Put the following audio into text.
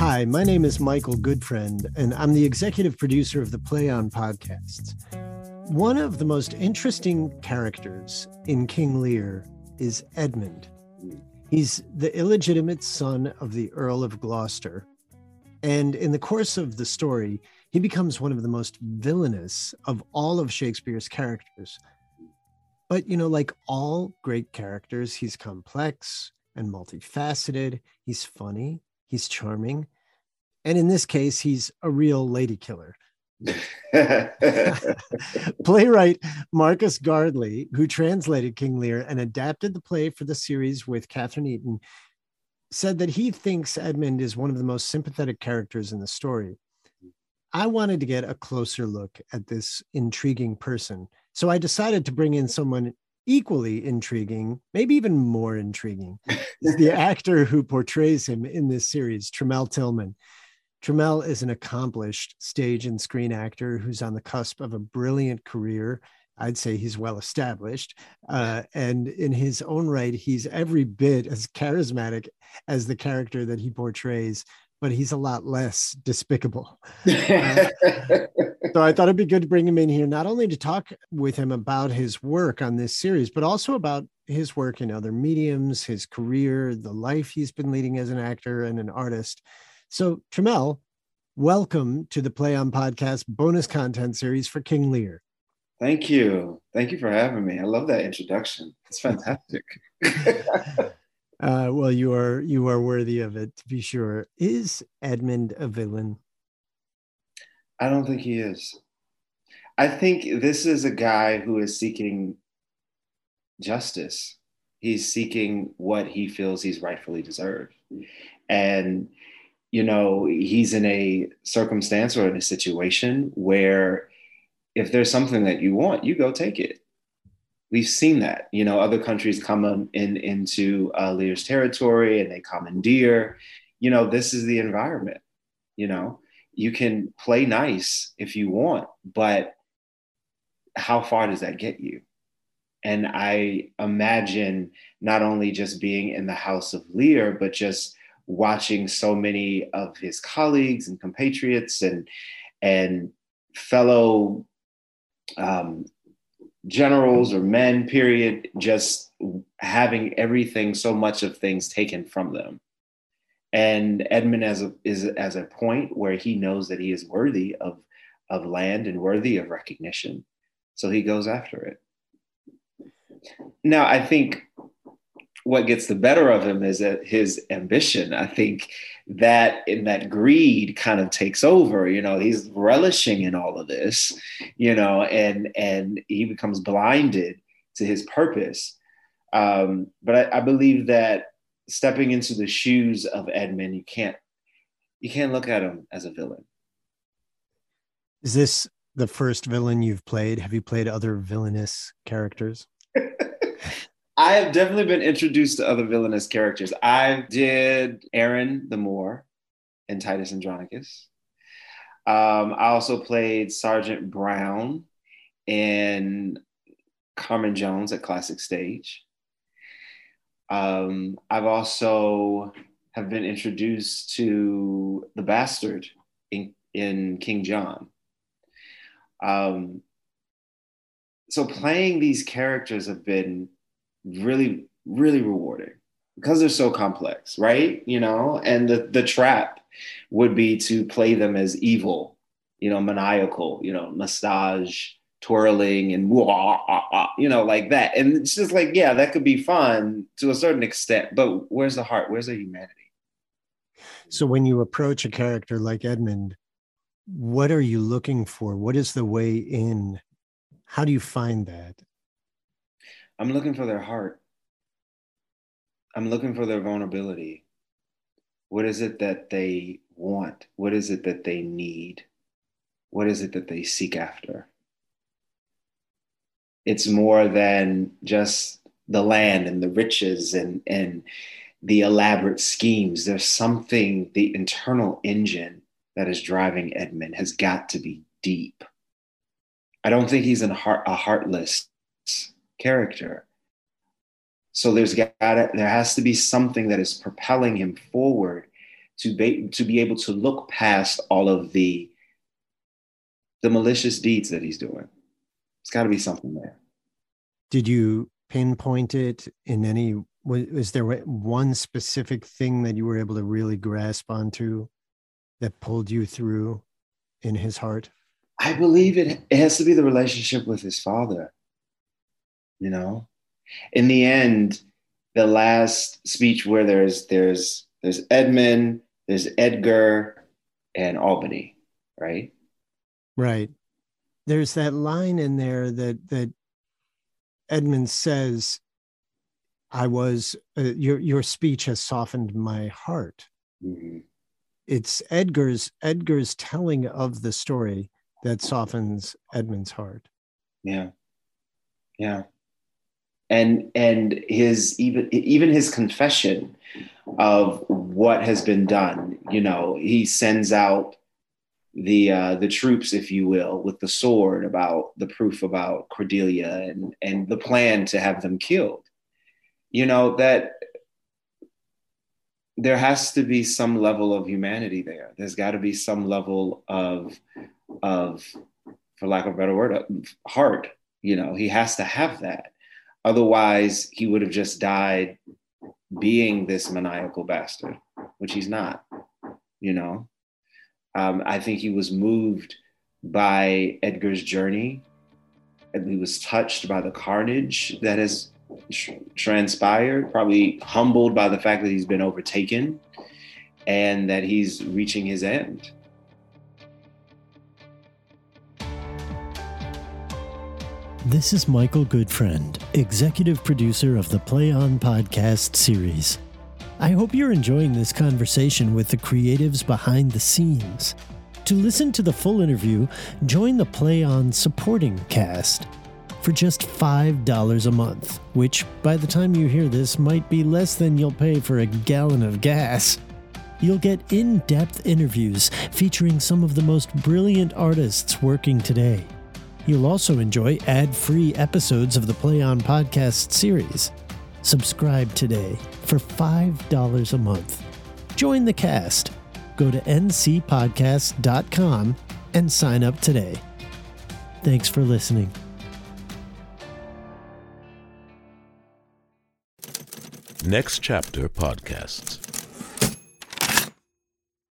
Hi, my name is Michael Goodfriend, and I'm the executive producer of the Play On podcasts. One of the most interesting characters in King Lear is Edmund. He's the illegitimate son of the Earl of Gloucester. And in the course of the story, he becomes one of the most villainous of all of Shakespeare's characters. But, you know, like all great characters, he's complex and multifaceted. He's funny, he's charming. And in this case, he's a real lady killer. Playwright Marcus Gardley, who translated King Lear and adapted the play for the series with Catherine Eaton, said that he thinks Edmund is one of the most sympathetic characters in the story. I wanted to get a closer look at this intriguing person. So I decided to bring in someone equally intriguing, maybe even more intriguing, is the actor who portrays him in this series, Tramell Tillman. Tramell is an accomplished stage and screen actor who's on the cusp of a brilliant career. I'd say he's well established. Uh, and in his own right, he's every bit as charismatic as the character that he portrays, but he's a lot less despicable. Uh, so I thought it'd be good to bring him in here, not only to talk with him about his work on this series, but also about his work in other mediums, his career, the life he's been leading as an actor and an artist. So, Tramell, welcome to the Play On Podcast bonus content series for King Lear. Thank you. Thank you for having me. I love that introduction. It's fantastic. uh, well, you are you are worthy of it to be sure. Is Edmund a villain? I don't think he is. I think this is a guy who is seeking justice. He's seeking what he feels he's rightfully deserved. And, you know, he's in a circumstance or in a situation where if there's something that you want, you go take it. We've seen that. You know, other countries come in into uh, Lear's territory and they commandeer. You know, this is the environment. You know, you can play nice if you want, but how far does that get you? And I imagine not only just being in the house of Lear, but just watching so many of his colleagues and compatriots and and fellow um, generals or men, period, just having everything, so much of things taken from them and Edmund as a is as a point where he knows that he is worthy of of land and worthy of recognition, so he goes after it. Now, I think what gets the better of him is that his ambition. I think that in that greed kind of takes over. You know, he's relishing in all of this. You know, and and he becomes blinded to his purpose. Um, but I, I believe that stepping into the shoes of Edmund, you can't you can't look at him as a villain. Is this the first villain you've played? Have you played other villainous characters? I have definitely been introduced to other villainous characters. I did Aaron the Moor in Titus Andronicus. Um, I also played Sergeant Brown in Carmen Jones at Classic Stage. Um, I've also have been introduced to the bastard in, in King John. Um, so playing these characters have been really, really rewarding because they're so complex, right? You know, and the, the trap would be to play them as evil, you know, maniacal, you know, mustache, twirling and you know, like that. And it's just like, yeah, that could be fun to a certain extent, but where's the heart? Where's the humanity? So when you approach a character like Edmund, what are you looking for? What is the way in? How do you find that? I'm looking for their heart. I'm looking for their vulnerability. What is it that they want? What is it that they need? What is it that they seek after? It's more than just the land and the riches and, and the elaborate schemes. There's something, the internal engine that is driving Edmund has got to be deep. I don't think he's an heart, a heartless character. So there's got to, there has to be something that is propelling him forward to be to be able to look past all of the the malicious deeds that he's doing. It's got to be something there. Did you pinpoint it in any? Was there one specific thing that you were able to really grasp onto that pulled you through in his heart? I believe it, it has to be the relationship with his father. You know, in the end, the last speech where there's there's there's Edmund, there's Edgar, and Albany, right? Right. There's that line in there that that Edmund says, "I was uh, your your speech has softened my heart." Mm-hmm. It's Edgar's Edgar's telling of the story that softens Edmund's heart. Yeah, yeah and and his even even his confession of what has been done you know he sends out the uh, the troops if you will with the sword about the proof about cordelia and and the plan to have them killed. You know that there has to be some level of humanity there. There's got to be some level of of for lack of a better word heart. You know he has to have that Otherwise, he would have just died being this maniacal bastard, which he's not, you know. Um, I think he was moved by Edgar's journey, and he was touched by the carnage that has transpired, probably humbled by the fact that he's been overtaken and that he's reaching his end. This is Michael Goodfriend, executive producer of the Play On podcast series. I hope you're enjoying this conversation with the creatives behind the scenes. To listen to the full interview, join the Play On supporting cast for just $5 a month, which by the time you hear this might be less than you'll pay for a gallon of gas. You'll get in depth interviews featuring some of the most brilliant artists working today You'll also enjoy ad free episodes of the Play On podcast series. Subscribe today for $5 a month. Join the cast. Go to ncpodcast.com and sign up today. Thanks for listening. Next Chapter Podcasts.